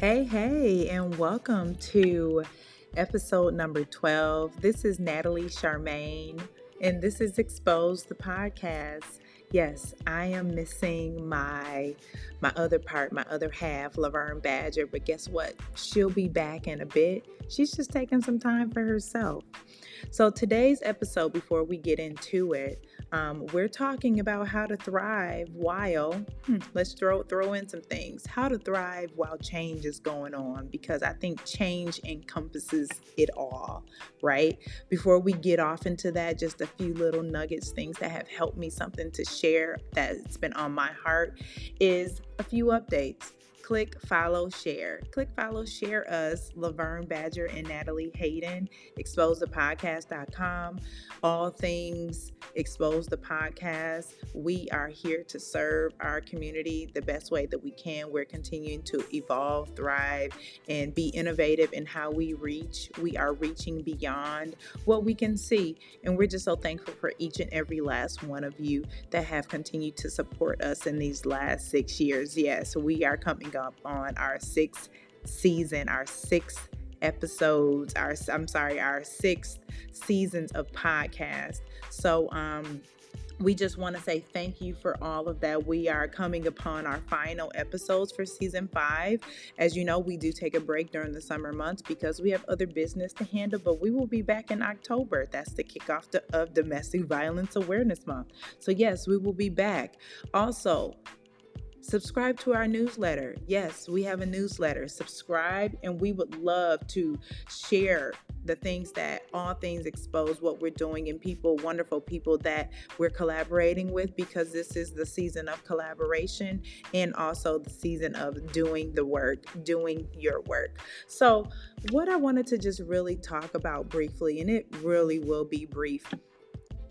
Hey, hey, and welcome to episode number 12. This is Natalie Charmaine, and this is Exposed the Podcast. Yes, I am missing my my other part, my other half, Laverne Badger, but guess what? She'll be back in a bit. She's just taking some time for herself. So today's episode, before we get into it, um, we're talking about how to thrive while hmm, let's throw throw in some things. How to thrive while change is going on because I think change encompasses it all, right? Before we get off into that, just a few little nuggets, things that have helped me, something to share that's been on my heart is a few updates click follow share. Click follow share us laverne badger and natalie hayden exposedthepodcast.com all things expose the podcast. We are here to serve our community the best way that we can. We're continuing to evolve thrive and be innovative in how we reach. We are reaching beyond what we can see and we're just so thankful for each and every last one of you that have continued to support us in these last six years. Yes we are coming up on our sixth season, our sixth episodes, our I'm sorry, our sixth seasons of podcast. So um we just want to say thank you for all of that. We are coming upon our final episodes for season five. As you know, we do take a break during the summer months because we have other business to handle, but we will be back in October. That's the kickoff to, of Domestic Violence Awareness Month. So, yes, we will be back. Also, Subscribe to our newsletter. Yes, we have a newsletter. Subscribe, and we would love to share the things that all things expose what we're doing and people, wonderful people that we're collaborating with because this is the season of collaboration and also the season of doing the work, doing your work. So, what I wanted to just really talk about briefly, and it really will be brief,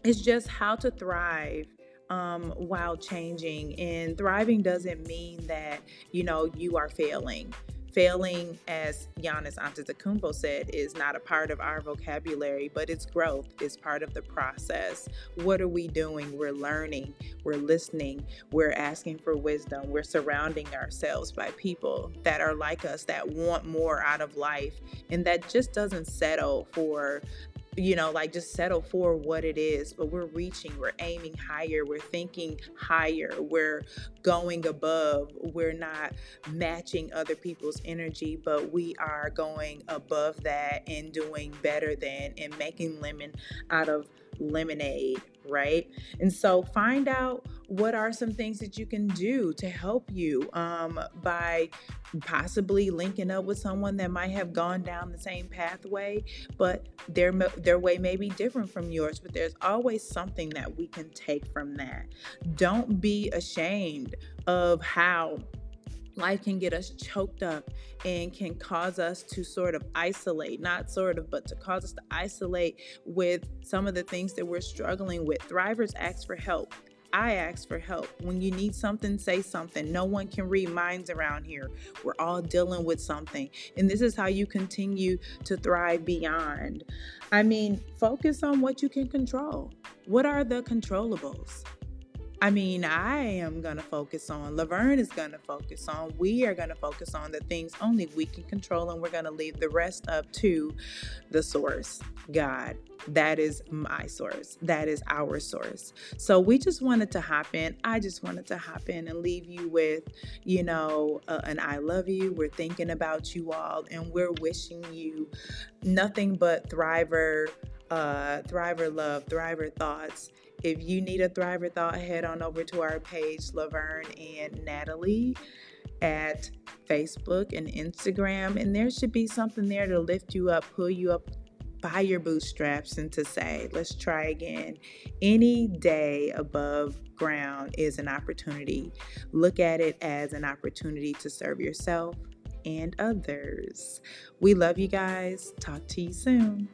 is just how to thrive um, while changing. And thriving doesn't mean that, you know, you are failing. Failing, as Giannis Antetokounmpo said, is not a part of our vocabulary, but it's growth. It's part of the process. What are we doing? We're learning. We're listening. We're asking for wisdom. We're surrounding ourselves by people that are like us, that want more out of life, and that just doesn't settle for you know, like just settle for what it is. But we're reaching, we're aiming higher, we're thinking higher, we're going above. We're not matching other people's energy, but we are going above that and doing better than and making lemon out of lemonade, right? And so find out what are some things that you can do to help you um, by possibly linking up with someone that might have gone down the same pathway, but their their way may be different from yours. But there's always something that we can take from that. Don't be ashamed of how life can get us choked up and can cause us to sort of isolate, not sort of, but to cause us to isolate with some of the things that we're struggling with. Thrivers ask for help. I ask for help. When you need something, say something. No one can read minds around here. We're all dealing with something. And this is how you continue to thrive beyond. I mean, focus on what you can control. What are the controllables? I mean, I am going to focus on, Laverne is going to focus on, we are going to focus on the things only we can control, and we're going to leave the rest up to the source, God. That is my source. That is our source. So we just wanted to hop in. I just wanted to hop in and leave you with, you know, uh, an I love you. We're thinking about you all, and we're wishing you nothing but thriver, uh, thriver love, thriver thoughts if you need a Thriver Thought, head on over to our page, Laverne and Natalie, at Facebook and Instagram. And there should be something there to lift you up, pull you up by your bootstraps, and to say, let's try again. Any day above ground is an opportunity. Look at it as an opportunity to serve yourself and others. We love you guys. Talk to you soon.